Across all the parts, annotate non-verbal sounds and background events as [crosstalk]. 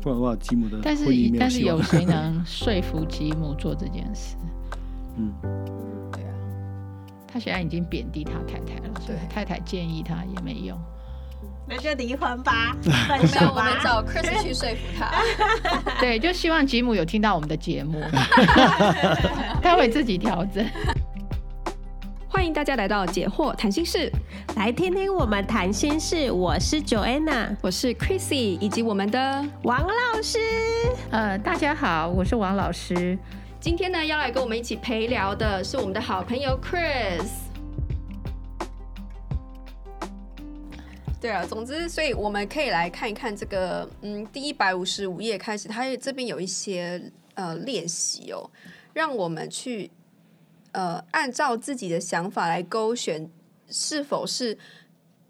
不然的话，吉姆的但是但是有谁能说服吉姆做这件事？[laughs] 嗯，对啊，他现在已经贬低他太太了，所以太太建议他也没用，那就离婚吧。[laughs] 分手吧，我们找 Chris 去说服他。[laughs] 对，就希望吉姆有听到我们的节目，他会自己调整。欢迎大家来到解惑谈心室，来听听我们谈心事。我是 Joanna，我是 Chrissy，以及我们的王老师。呃，大家好，我是王老师。今天呢，要来跟我们一起陪聊的是我们的好朋友 Chris。对啊，总之，所以我们可以来看一看这个，嗯，第一百五十五页开始，它这边有一些呃练习哦，让我们去。呃，按照自己的想法来勾选，是否是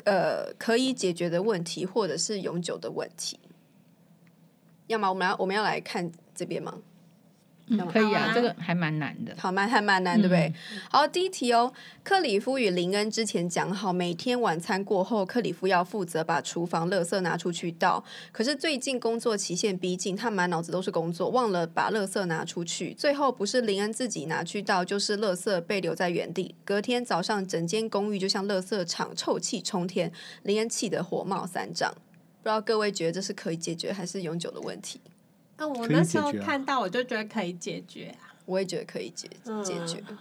呃可以解决的问题，或者是永久的问题。要么我们来我们要来看这边吗？嗯、可以啊，这个还蛮难的。好，蛮还蛮难，对不对？嗯、好，第一题哦。克里夫与林恩之前讲好，每天晚餐过后，克里夫要负责把厨房垃圾拿出去倒。可是最近工作期限逼近，他满脑子都是工作，忘了把垃圾拿出去。最后不是林恩自己拿去倒，就是垃圾被留在原地。隔天早上，整间公寓就像垃圾场，臭气冲天。林恩气得火冒三丈。不知道各位觉得这是可以解决还是永久的问题？那我那时候看到，我就觉得可以解决啊。我也觉得可以解解决，嗯、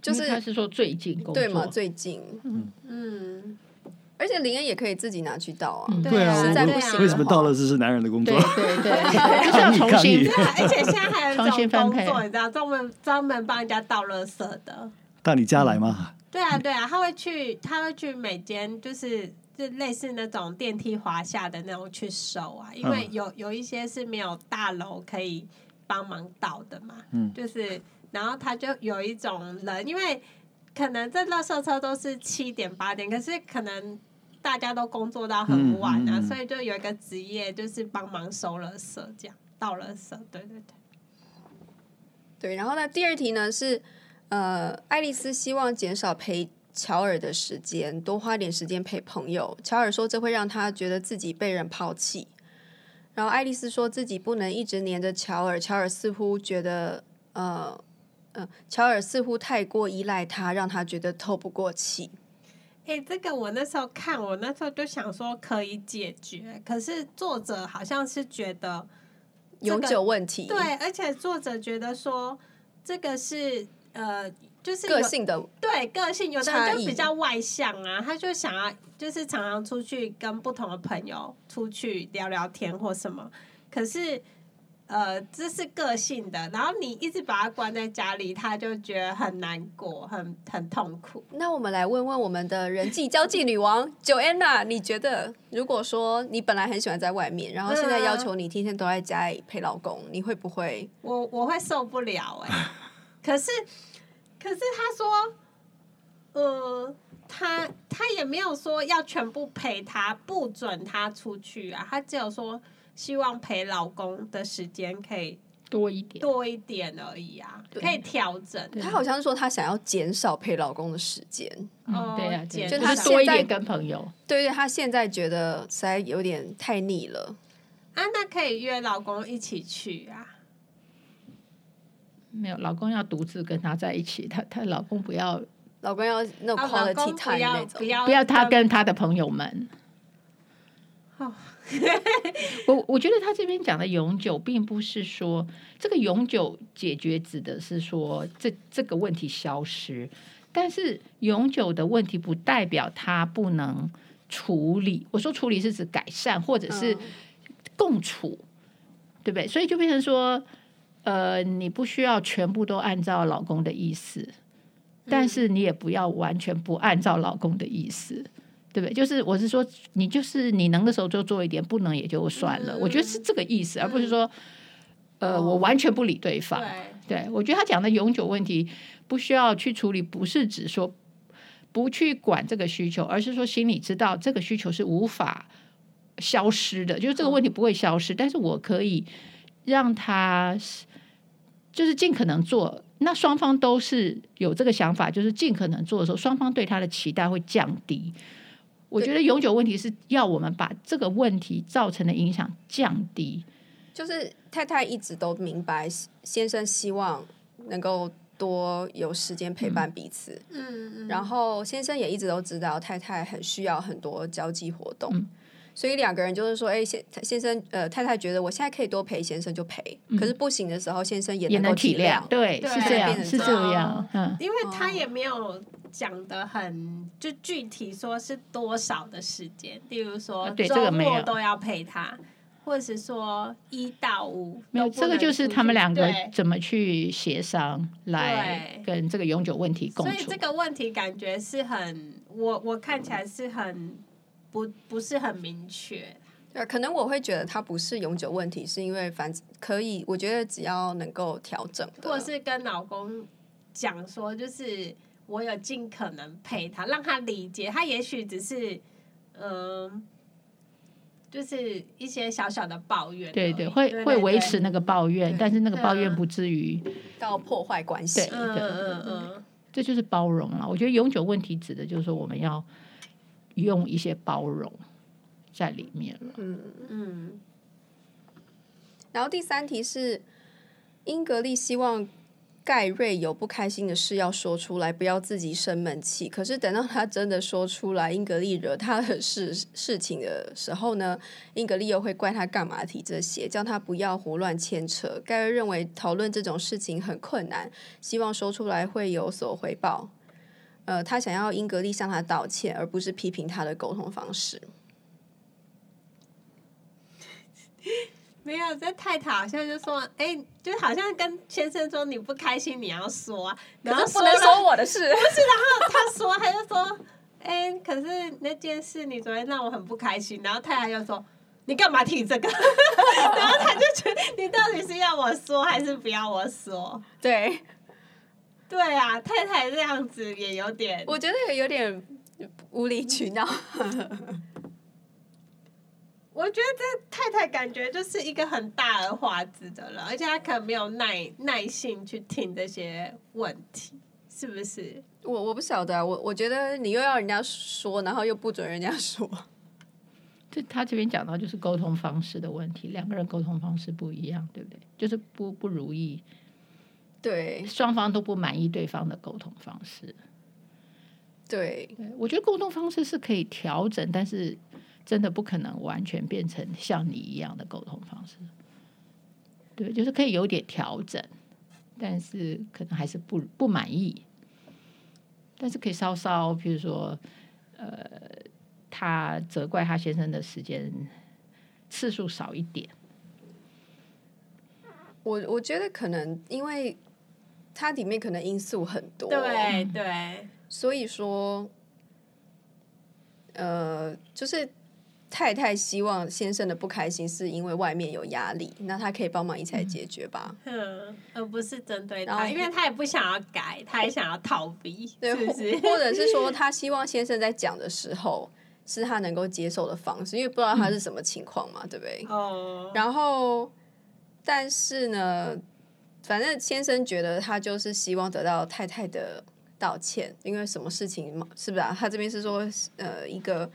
就是他是说最近工作对吗？最近，嗯嗯，而且林恩也可以自己拿去倒啊。嗯、对啊，实在不行，为什么倒了这是男人的工作？对对对，[laughs] [laughs] 就是要重新。对啊，而且现在还有一种工作，你知道，专门专门帮人家倒垃圾的。到你家来吗？对啊对啊，他会去，他会去每间就是。就类似那种电梯滑下的那种去收啊，因为有有一些是没有大楼可以帮忙倒的嘛，嗯，就是然后他就有一种人，因为可能这垃圾车都是七点八点，可是可能大家都工作到很晚啊，嗯嗯。嗯，所以就有一个职业就是帮忙收垃圾，这样倒垃圾，对对对，对，然后呢，第二题呢是呃，爱丽丝希望减少陪。乔尔的时间，多花点时间陪朋友。乔尔说这会让他觉得自己被人抛弃。然后爱丽丝说自己不能一直黏着乔尔，乔尔似乎觉得，呃，呃，乔尔似乎太过依赖他，让他觉得透不过气。诶，这个我那时候看，我那时候就想说可以解决，可是作者好像是觉得、这个、永久问题。对，而且作者觉得说这个是呃。就是个性的对个性，有的人就比较外向啊，他就想要就是常常出去跟不同的朋友出去聊聊天或什么。可是呃，这是个性的，然后你一直把他关在家里，他就觉得很难过，很很痛苦。那我们来问问我们的人际交际女王 [laughs] Joanna，你觉得如果说你本来很喜欢在外面，然后现在要求你天天都在家里陪老公，你会不会？我我会受不了哎、欸，[laughs] 可是。可是他说，呃，他他也没有说要全部陪他，不准他出去啊。他只有说希望陪老公的时间可以多一点，多一点而已啊，可以调整。他好像是说他想要减少陪老公的时间。嗯，对啊，就他多一点跟朋友。对对，他现在觉得实在有点太腻了。啊，那可以约老公一起去啊。没有，老公要独自跟他在一起，她她老公不要，老公要那种 quality time 那种，不要不要他跟他的朋友们。哦，[laughs] 我我觉得他这边讲的永久，并不是说这个永久解决指的是说这这个问题消失，但是永久的问题不代表他不能处理。我说处理是指改善或者是共处，嗯、对不对？所以就变成说。呃，你不需要全部都按照老公的意思，但是你也不要完全不按照老公的意思，对不对？就是我是说，你就是你能的时候就做一点，不能也就算了。我觉得是这个意思，而不是说，呃，我完全不理对方。对，我觉得他讲的永久问题不需要去处理，不是指说不去管这个需求，而是说心里知道这个需求是无法消失的，就是这个问题不会消失，但是我可以让他。就是尽可能做，那双方都是有这个想法，就是尽可能做的时候，双方对他的期待会降低。我觉得永久问题是要我们把这个问题造成的影响降低。就是太太一直都明白，先生希望能够多有时间陪伴彼此。嗯嗯。然后先生也一直都知道太太很需要很多交际活动。嗯所以两个人就是说，哎，先先生，呃，太太觉得我现在可以多陪先生就陪，嗯、可是不行的时候，先生也也能体谅，对，对。是这样，是这样，哦、嗯，因为他也没有讲的很就具体说是多少的时间，例如说周末都要陪他，啊、或者是说一到五，没有，这个就是他们两个怎么去协商来跟这个永久问题共处，所以这个问题感觉是很，我我看起来是很。不不是很明确，对，可能我会觉得它不是永久问题，是因为反正可以，我觉得只要能够调整，或者是跟老公讲说，就是我有尽可能陪他，让他理解，他也许只是嗯、呃，就是一些小小的抱怨，对对，会对对对会维持那个抱怨，但是那个抱怨不至于到破坏关系，嗯嗯嗯，这就是包容了。我觉得永久问题指的就是说我们要。用一些包容在里面了。嗯嗯。然后第三题是，英格丽希望盖瑞有不开心的事要说出来，不要自己生闷气。可是等到他真的说出来，英格丽惹他的事事情的时候呢，英格丽又会怪他干嘛提这些，叫他不要胡乱牵扯。盖瑞认为讨论这种事情很困难，希望说出来会有所回报。呃，他想要英格丽向他道歉，而不是批评他的沟通方式。[laughs] 没有，这太太好像就说，哎、欸，就好像跟先生说你不开心，你要说啊，然后不能说我的事。不是，然后他说，他就说，哎、欸，可是那件事你昨天让我很不开心，然后太太就说，你干嘛提这个？[laughs] 然后他就觉得，你到底是要我说还是不要我说？对。对啊，太太这样子也有点，我觉得也有点无理取闹。我觉得这太太感觉就是一个很大而化之的了，而且她可能没有耐耐性去听这些问题，是不是？我我不晓得啊，我我觉得你又要人家说，然后又不准人家说。这他这边讲到就是沟通方式的问题，两个人沟通方式不一样，对不对？就是不不如意。对，双方都不满意对方的沟通方式。对，对，我觉得沟通方式是可以调整，但是真的不可能完全变成像你一样的沟通方式。对，就是可以有点调整，但是可能还是不不满意。但是可以稍稍，比如说，呃，他责怪他先生的时间次数少一点。我我觉得可能因为。它里面可能因素很多，对对，所以说，呃，就是太太希望先生的不开心是因为外面有压力，那他可以帮忙一起来解决吧，嗯，而不是针对他，因为他也不想要改，他也想要逃避，对，是不是？或者是说 [laughs] 他希望先生在讲的时候是他能够接受的方式，因为不知道他是什么情况嘛，嗯、对不对？哦，然后，但是呢。反正先生觉得他就是希望得到太太的道歉，因为什么事情嘛，是不是啊？他这边是说，呃，一个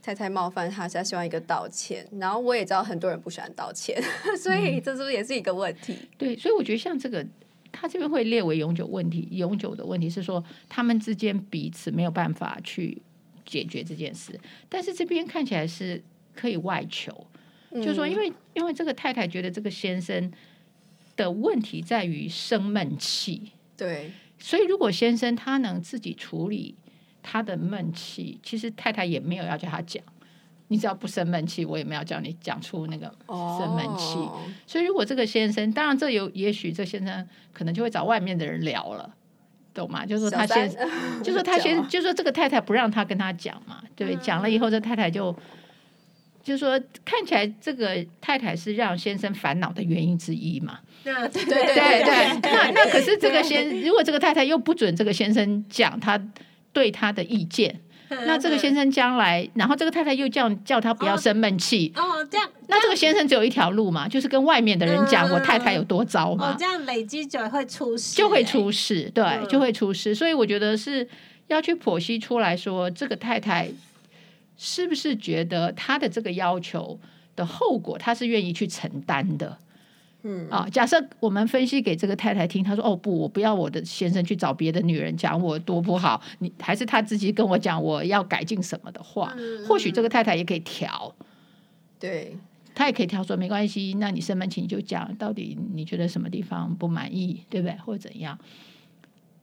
太太冒犯他，他希望一个道歉。然后我也知道很多人不喜欢道歉，[laughs] 所以这是不是也是一个问题？对，所以我觉得像这个，他这边会列为永久问题。永久的问题是说，他们之间彼此没有办法去解决这件事，但是这边看起来是可以外求，嗯、就是说，因为因为这个太太觉得这个先生。的问题在于生闷气，对，所以如果先生他能自己处理他的闷气，其实太太也没有要叫他讲，你只要不生闷气，我也没有叫你讲出那个生闷气。Oh. 所以如果这个先生，当然这有也许这先生可能就会找外面的人聊了，懂吗？就是说他先，就是说他 [laughs] 先，就是说这个太太不让他跟他讲嘛，对，讲了以后这太太就。就是说，看起来这个太太是让先生烦恼的原因之一嘛？对对对对。那那可是这个先，如果这个太太又不准这个先生讲他对他的意见，那这个先生将来，然后这个太太又叫叫他不要生闷气。哦，这样。那这个先生只有一条路嘛，就是跟外面的人讲我太太有多糟嘛。哦，这样累积就会出事。就会出事，对，就会出事。所以我觉得是要去剖析出来说，这个太太。是不是觉得他的这个要求的后果，他是愿意去承担的？嗯啊，假设我们分析给这个太太听，她说：“哦不，我不要我的先生去找别的女人讲我多不好，你还是他自己跟我讲我要改进什么的话，嗯或许这个太太也可以调，对，她也可以调说没关系，那你生闷气你就讲，到底你觉得什么地方不满意，对不对，或者怎样？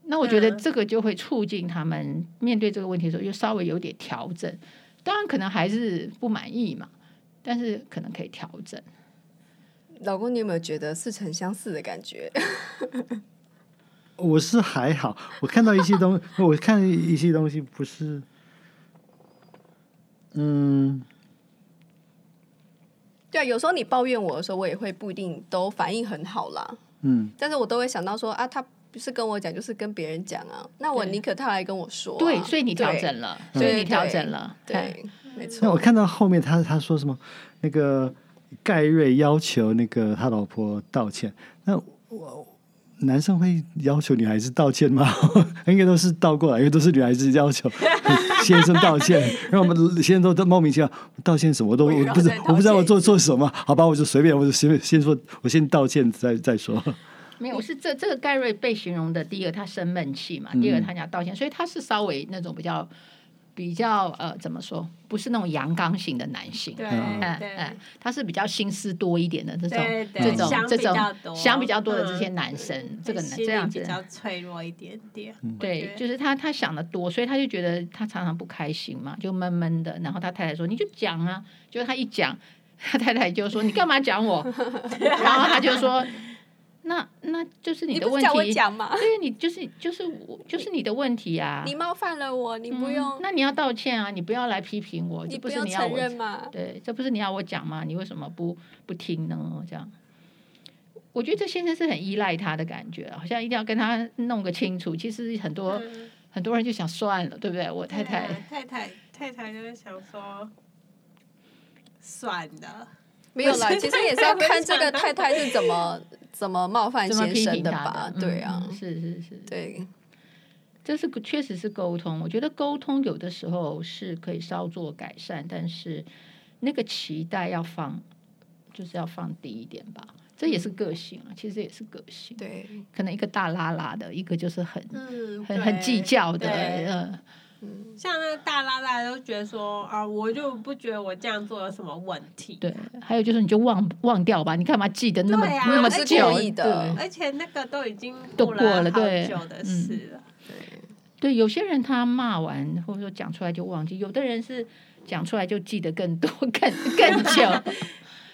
那我觉得这个就会促进他们面对这个问题的时候，又稍微有点调整。当然可能还是不满意嘛，但是可能可以调整。”老公，你有没有觉得似曾相似的感觉？我是还好，我看到一些东，我看一些东西不是，嗯，对啊，有时候你抱怨我的时候，我也会不一定都反应很好啦。嗯，但是我都会想到说啊，他不是跟我讲，就是跟别人讲啊。那我宁可他来跟我说、啊。对，所以你调整了，所以你调整了，对，没错。那我看到后面他他说什么，那个盖瑞要求那个他老婆道歉，那我男生会要求女孩子道歉吗？[laughs] 应该都是倒过来，因为都是女孩子要求 [laughs] 先生道歉，然后我们先生都都莫名其妙道歉什么，都我不是我不知道我做错什么，好吧，我就随便，我就随便先说，我先道歉再再说。没有，是这这个盖瑞被形容的，第一个他生闷气嘛，嗯第二个他讲道歉，所以他是稍微那种比较比较呃怎么说，不是那种阳刚型的男性，对嗯嗯他是比较心思多一点的这种这种想这种想比较多的这些嗯男生，这个这样子比较脆弱一点点。我对就是他他想的多，所以他就觉得他常常不开心嘛，就闷闷的。然后他太太说：“你就讲啊。”就他一讲，他太太就说：“你干嘛讲我？” [laughs] 然后他就说：“那那就是你的问你不是叫我题，讲吗？对，你就是就是我就是你的问题啊。你冒犯了我，你不用，嗯那你要道歉啊，你不要来批评我，这不是你要我认嘛？对，这不是你要我讲吗？你为什么不不听呢？这样，我觉得这先生是很依赖他的感觉，好像一定要跟他弄个清楚。其实很多、嗯很多人就想算了，对不对？我太太、啊太太太太就是想说，算了，没有啦，其实也是要看这个太太是怎么怎么冒犯先生的吧？的？对啊嗯，是是是，对，这是确实是沟通。我觉得沟通有的时候是可以稍作改善，但是那个期待要放，就是要放低一点吧。这也是个性啊，其实也是个性。对，可能一个大拉拉的，一个就是很、嗯，很很计较的，对嗯。像那个大拉拉都觉得说啊，我就不觉得我这样做有什么问题。对，还有就是你就忘忘掉吧，你干嘛记得那么、啊那么而且久？的对而且那个都已经都过了对久的事了。对，有些人他骂完或者说讲出来就忘记，有的人是讲出来就记得更多、更 [laughs] 更久。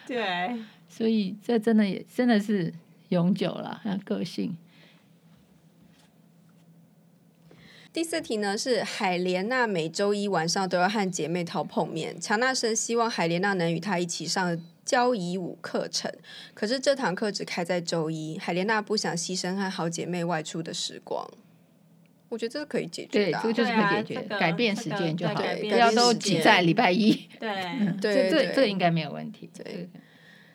对，所以这真的也真的是永久了，还有个性。第四题呢是海莲娜每周一晚上都要和姐妹淘碰面，强纳森希望海莲娜能与她一起上交谊舞课程，可是这堂课只开在周一，海莲娜不想牺牲和好姐妹外出的时光。我觉得这是可以解决对，的、啊这个。就是可以解决，对啊这个改变时间就好，不要都挤在礼拜一。对，嗯对这这对这个应该没有问题。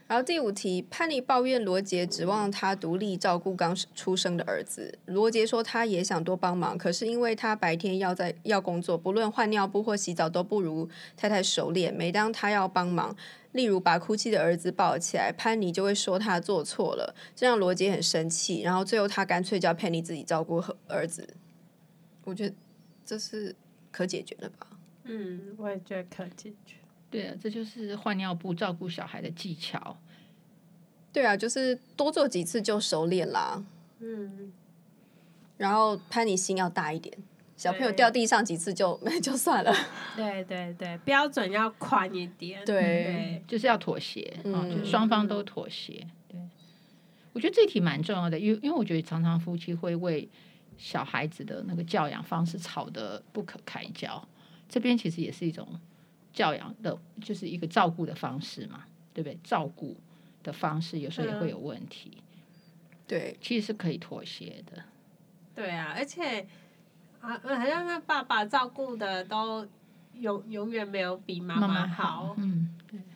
然后第五题，潘妮抱怨罗杰指望他独立照顾刚出生的儿子。罗杰说他也想多帮忙，可是因为他白天要在要工作，不论换尿布或洗澡都不如太太熟练。每当他要帮忙，例如把哭泣的儿子抱起来，潘妮就会说他做错了，这让罗杰很生气。然后最后他干脆叫潘妮自己照顾儿子。我觉得这是可解决的吧？嗯，我也觉得可解决。对啊，这就是换尿布、照顾小孩的技巧。对啊，就是多做几次就熟练啦。嗯，然后潘妮心要大一点，小朋友掉地上几次就 [laughs] 就算了。对对对，标准要宽一点。对对，就是要妥协，啊、嗯就是双方都妥协。对，我觉得这题蛮重要的，因为因为我觉得常常夫妻会为小孩子的那个教养方式吵得不可开交，这边其实也是一种教养的，就是一个照顾的方式嘛，对不对？照顾的方式有时候也会有问题，对，其实是可以妥协的。对啊，而且啊，好像那爸爸照顾的都永永远没有比妈妈妈妈好，嗯，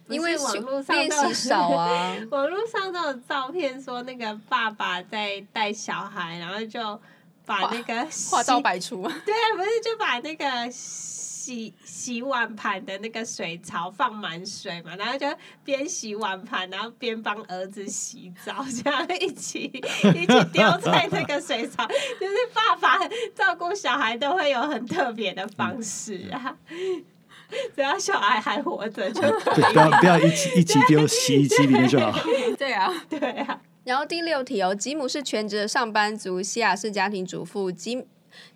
因为网络上练都有习少啊。[laughs] 网络上都有照片说那个爸爸在带小孩，然后就把那个花招百出，[laughs] 对，不是就把那个洗洗碗盘的那个水槽放满水嘛，然后就边洗碗盘，然后边帮儿子洗澡，这样一起一起 [laughs] 丢在那个水槽，就是爸爸照顾小孩都会有很特别的方式啊。只要小孩还活着就可以，对，不要不要一起 [laughs] 一起丢洗衣机里面就好。对啊，对啊。然后第六题哦，吉姆是全职的上班族，西亚是家庭主妇。吉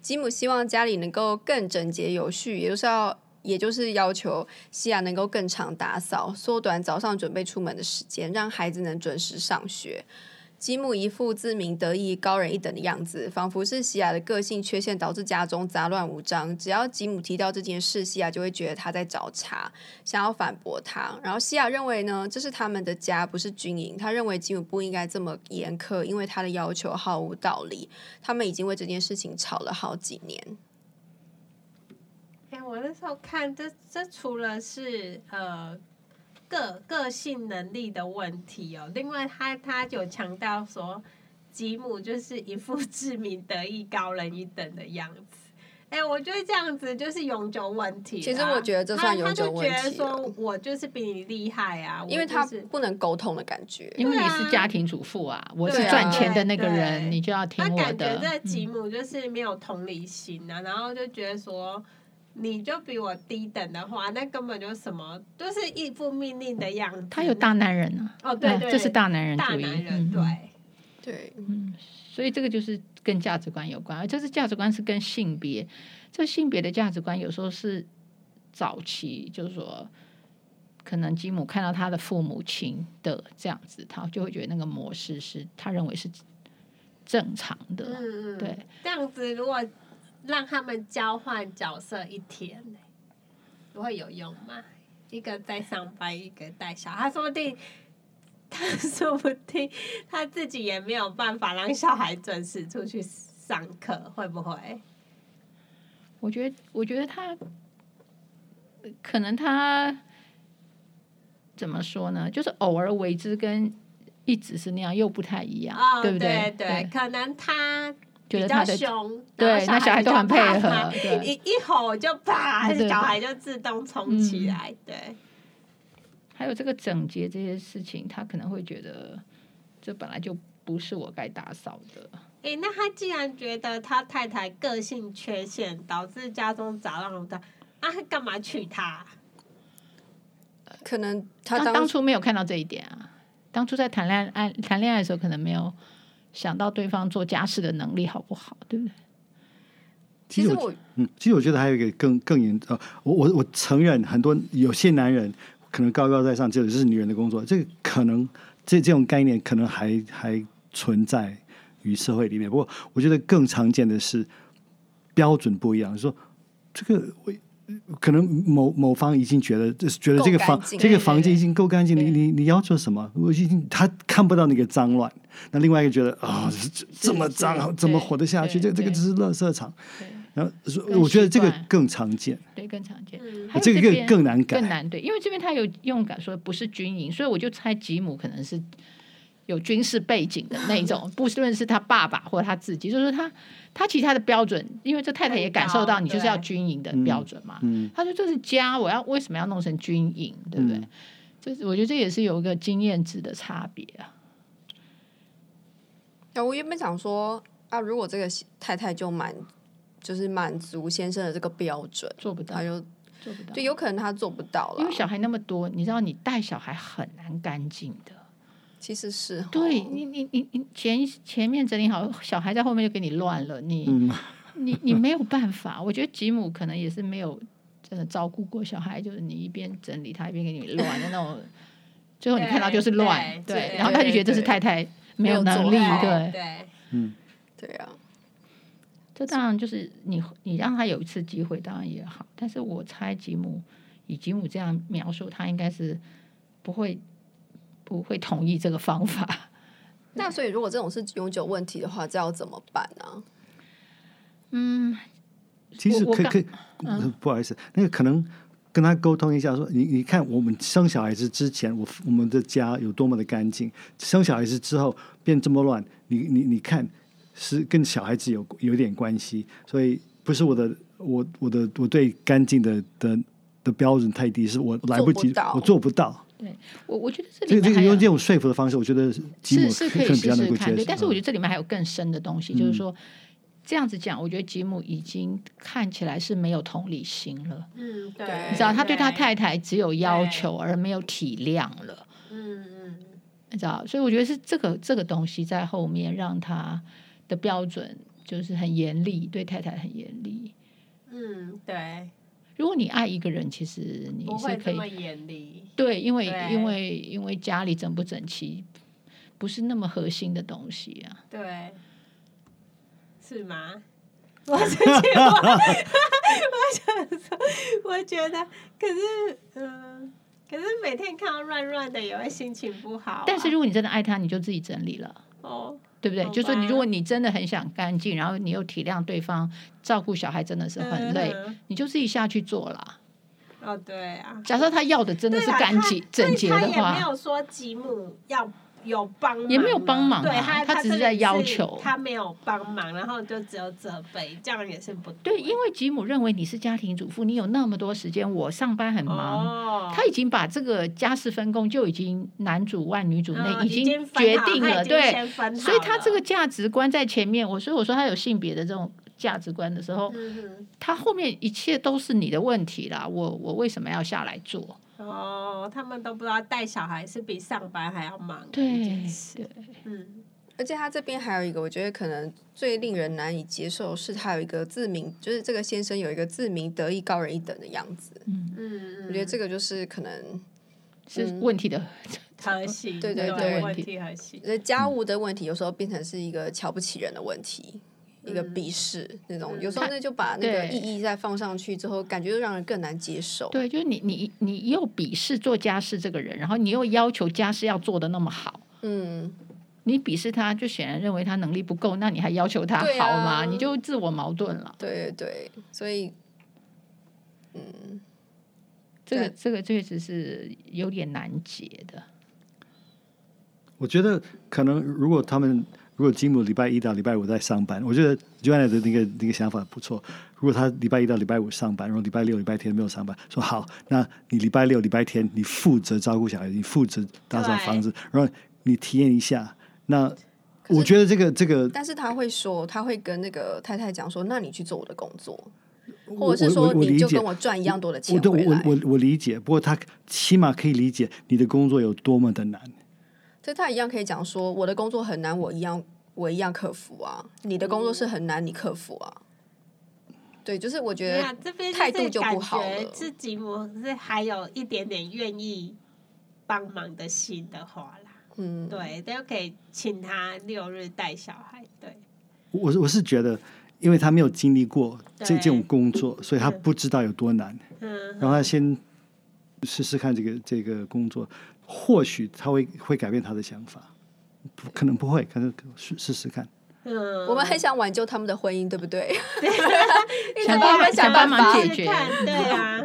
吉姆希望家里能够更整洁有序，也就是要，也就是要求西亚能够更常打扫，缩短早上准备出门的时间，让孩子能准时上学。吉姆一副自鸣得意、高人一等的样子，仿佛是西亚的个性缺陷导致家中杂乱无章。只要吉姆提到这件事，西亚就会觉得他在找茬，想要反驳他。然后西亚认为呢，这是他们的家，不是军营。他认为吉姆不应该这么严苛，因为他的要求毫无道理。他们已经为这件事情吵了好几年。哎，我那时候看这，这除了是呃。个个性能力的问题哦，另外他他有强调说，吉姆就是一副 [laughs] 自鸣得意、高人一等的样子。哎，我觉得这样子就是永久问题。其实我觉得这算永久问题。他就觉得说我就是比你厉害啊，因为他不能沟通的感觉。因为你是家庭主妇啊，我是赚钱的那个人，你就要听我的。他感觉这吉姆就是没有同理心啊，然后就觉得说。你就比我低等的话，那根本就什么都、就是一副命令的样子。他有大男人啊！哦，对对，这是大男人主义。大男人对、嗯、对，嗯，所以这个就是跟价值观有关，而这是价值观是跟性别，这性别的价值观有时候是早期，就是说，可能吉姆看到他的父母亲的这样子，他就会觉得那个模式是他认为是正常的。嗯嗯，对，这样子如果。让他们交换角色一天，不会有用吗？一个在上班，一个带小孩，他说不定，[laughs] 他说不定他自己也没有办法让小孩准时出去上课，会不会？我觉得，我觉得他可能他怎么说呢？就是偶尔为之，跟一直是那样又不太一样，哦、对不对？对，对，可能他。比较凶，对，那小孩都很配合，一一吼就啪，小孩就自动冲起来，对。还有这个整洁这些事情，他可能会觉得这本来就不是我该打扫的。诶，那他既然觉得他太太个性缺陷导致家中杂乱无章，啊，干嘛娶她？可能他当初没有看到这一点啊，当初在谈恋爱谈恋爱的时候，可能没有。想到对方做家事的能力好不好，对不对？其实我，嗯，其实我觉得还有一个更更严呃，我我我承认很多有些男人可能高高在上，就是女人的工作，这个可能这这种概念可能还还存在于社会里面。不过，我觉得更常见的是标准不一样，说这个我。可能某某方已经觉得，就是觉得这个房这个房间已经够干净，你你你要求什么？我已经他看不到那个脏乱，那另外一个觉得啊、哦，这么脏，怎么活得下去？这这个只是垃圾场。然后我觉得这个更常见，对，更常见。这，这个更更难改，更难对，因为这边他有用感说不是军营，所以我就猜吉姆可能是有军事背景的那种，不论是他爸爸或者他自己，就是他。他其他的标准，因为这太太也感受到你就是要军营的标准嘛。嗯，他说这是家，我要为什么要弄成军营，对不对？就、嗯、是我觉得这也是有一个经验值的差别啊。那我原本想说啊，如果这个太太就满，就是满足先生的这个标准，做不到，他就做不到，对，有可能他做不到了，因为小孩那么多，你知道，你带小孩很难干净的。其实是对你，你你你前前面整理好，小孩在后面就给你乱了，你、嗯、[laughs] 你你没有办法。我觉得吉姆可能也是没有真的照顾过小孩，就是你一边整理，他一边给你乱的那种，最后你看到就是乱，对，对，然后他就觉得这是太太没有能力，对，对，嗯，对啊，这当然就是你你让他有一次机会，当然也好，但是我猜吉姆以吉姆这样描述，他应该是不会。不会同意这个方法。[laughs] 那所以，如果这种是永久问题的话，这要怎么办呢？嗯，其实可以可以，嗯，不好意思，那个可能跟他沟通一下，说你你看，我们生小孩子之前，我我们的家有多么的干净，生小孩子之后变这么乱，你你你看，是跟小孩子有有点关系，所以不是我的我我的我对干净的的的标准太低，是我来不及，做不我做不到。对我我觉得这这个这个里面还有用这种说服的方式，我觉得吉姆是是可以试能比较能够试看，对。接受。但是我觉得这里面还有更深的东西，嗯就是说这样子讲，我觉得吉姆已经看起来是没有同理心了。嗯，对，你知道，他对他太太只有要求而没有体谅了。嗯嗯，你知道，所以我觉得是这个这个东西在后面让他的标准就是很严厉，对太太很严厉。嗯，对，如果你爱一个人，其实你是可以。对，因为因为因为家里整不整齐不是那么核心的东西啊。对，是吗？[laughs] 我自己我我想说，我觉得，可是，嗯、可是每天看到乱乱的，也会心情不好啊、但是如果你真的爱他，你就自己整理了。哦，对不对？就说你，如果你真的很想干净，然后你又体谅对方，照顾小孩真的是很累，嗯你就自己下去做啦。哦，对啊，假设他要的真的是干净、他整洁的所以他也没话，有说吉姆要有帮忙，也没有帮忙啊对他他只是在要求他没有帮忙，然后就只有责备，这样也是不对，因为吉姆认为你是家庭主妇，你有那么多时间，我上班很忙。哦，他已经把这个家事分工就已经男主外女主内、嗯已经决定了，对，所以他这个了价值观在前面。我所以我说他有性别的这种价值观的时候，嗯他后面一切都是你的问题啦。我我为什么要下来做？哦，他们都不知道带小孩是比上班还要忙的对一件事。对，嗯，而且他这边还有一个，我觉得可能最令人难以接受是，他有一个自鸣，就是这个先生有一个自鸣得意高人一等的样子。嗯，嗯我觉得这个就是可能，是问题的。核心对对对对。问题核心。那，家务的问题有时候变成是一个瞧不起人的问题，一个嗯鄙视那种。嗯有时候那就把那个意义再放上去之后，感觉就让人更难接受。对，就是你你你又鄙视做家事这个人，然后你又要求家事要做的那么好，嗯，你鄙视他，就显然认为他能力不够，那你还要求他好吗？啊你就自我矛盾了。对对，所以，嗯，这个对这个确实是有点难解的。我觉得可能如果他们如果吉姆礼拜一到礼拜五在上班，我觉得 Joanna 的那个那个想法不错。如果他礼拜一到礼拜五上班，然后礼拜六、礼拜天没有上班，说好，那你礼拜六、礼拜天你负责照顾小孩，你负责打扫房子，然后你体验一下。那我觉得这个这个，但是他会说，他会跟那个太太讲说，那你去做我的工作，或者是说你就跟我赚一样多的钱。我我我理解，不过他起码可以理解你的工作有多么的难。所以他一样可以讲说，我的工作很难，我一样我一样克服啊。你的工作是很难，你克服啊。对，就是我觉得这边态度就不好觉了是吉姆是还有一点点愿意帮忙的心的话啦，嗯，对，都可以请他六日带小孩，对，我是我是觉得，因为他没有经历过这对这种工作，所以他不知道有多难。嗯，然后他先试试看这个这个工作，或许他会会改变他的想法，不可能不会，可能试试试看。嗯，我们很想挽救他们的婚姻，对不对？想帮帮我们想办法忙解决。对啊，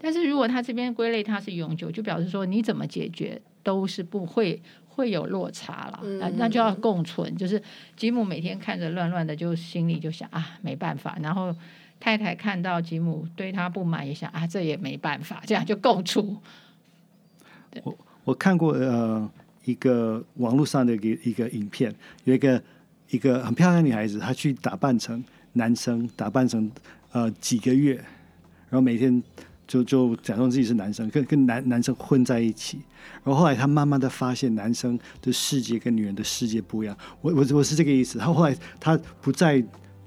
但是如果他这边归类他是永久，就表示说你怎么解决都是不会会有落差了，嗯那那就要共存。就是吉姆每天看着乱乱的，就心里就想啊没办法，然后太太看到吉姆对他不满，也想啊这也没办法，这样就共处。我我看过呃一个网络上的一个一个影片，有一个一个很漂亮的女孩子，她去打扮成男生，打扮成呃几个月，然后每天就就假装自己是男生，跟跟男男生混在一起。然后后来她慢慢的发现，男生的世界跟女人的世界不一样。我我我是这个意思。她后来她不再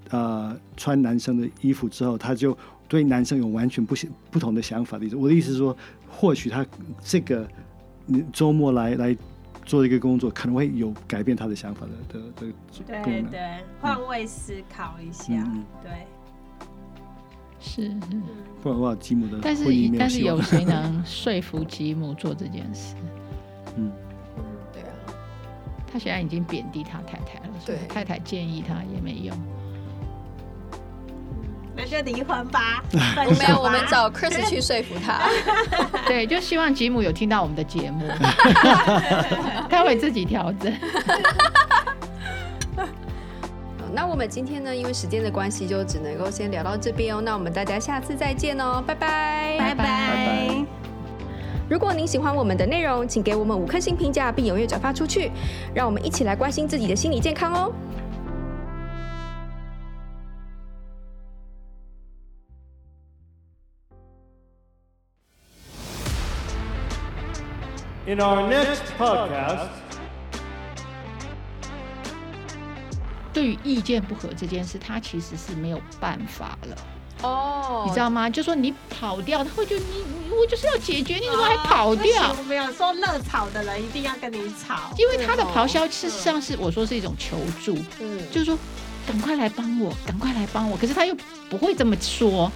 呃穿男生的衣服之后，她就对男生有完全不不同的想法的意思。我的意思是说，或许他这个。你周末来来做一个工作，可能会有改变他的想法的的的功能。对对，换位思考一下，嗯对，是，嗯，不然的话，吉姆的但是但是有谁能 [laughs] 说服吉姆做这件事？嗯，对啊，他现在已经贬低他太太了，所以对太太建议他也没用。那就离婚吧，[laughs] 没有，我们找 Chris 去说服他。[laughs] 对，就希望吉姆有听到我们的节目，[laughs] 他会自己调整。那我们今天呢，因为时间的关系，就只能够先聊到这边哦。那我们大家下次再见哦，拜拜，拜拜。拜拜。如果您喜欢我们的内容，请给我们五颗星评价，并踊跃转发出去，让我们一起来关心自己的心理健康哦。In our next podcast，对于意见不合这件事，他其实是没有办法了。哦，你知道吗？就说你跑掉，他会觉得你，你我就是要解决，你怎么还跑掉？我没有说乐吵的人一定要跟你吵，因为他的咆哮事实上是我说是一种求助，嗯，就是说赶快来帮我，赶快来帮我。可是他又不会这么说。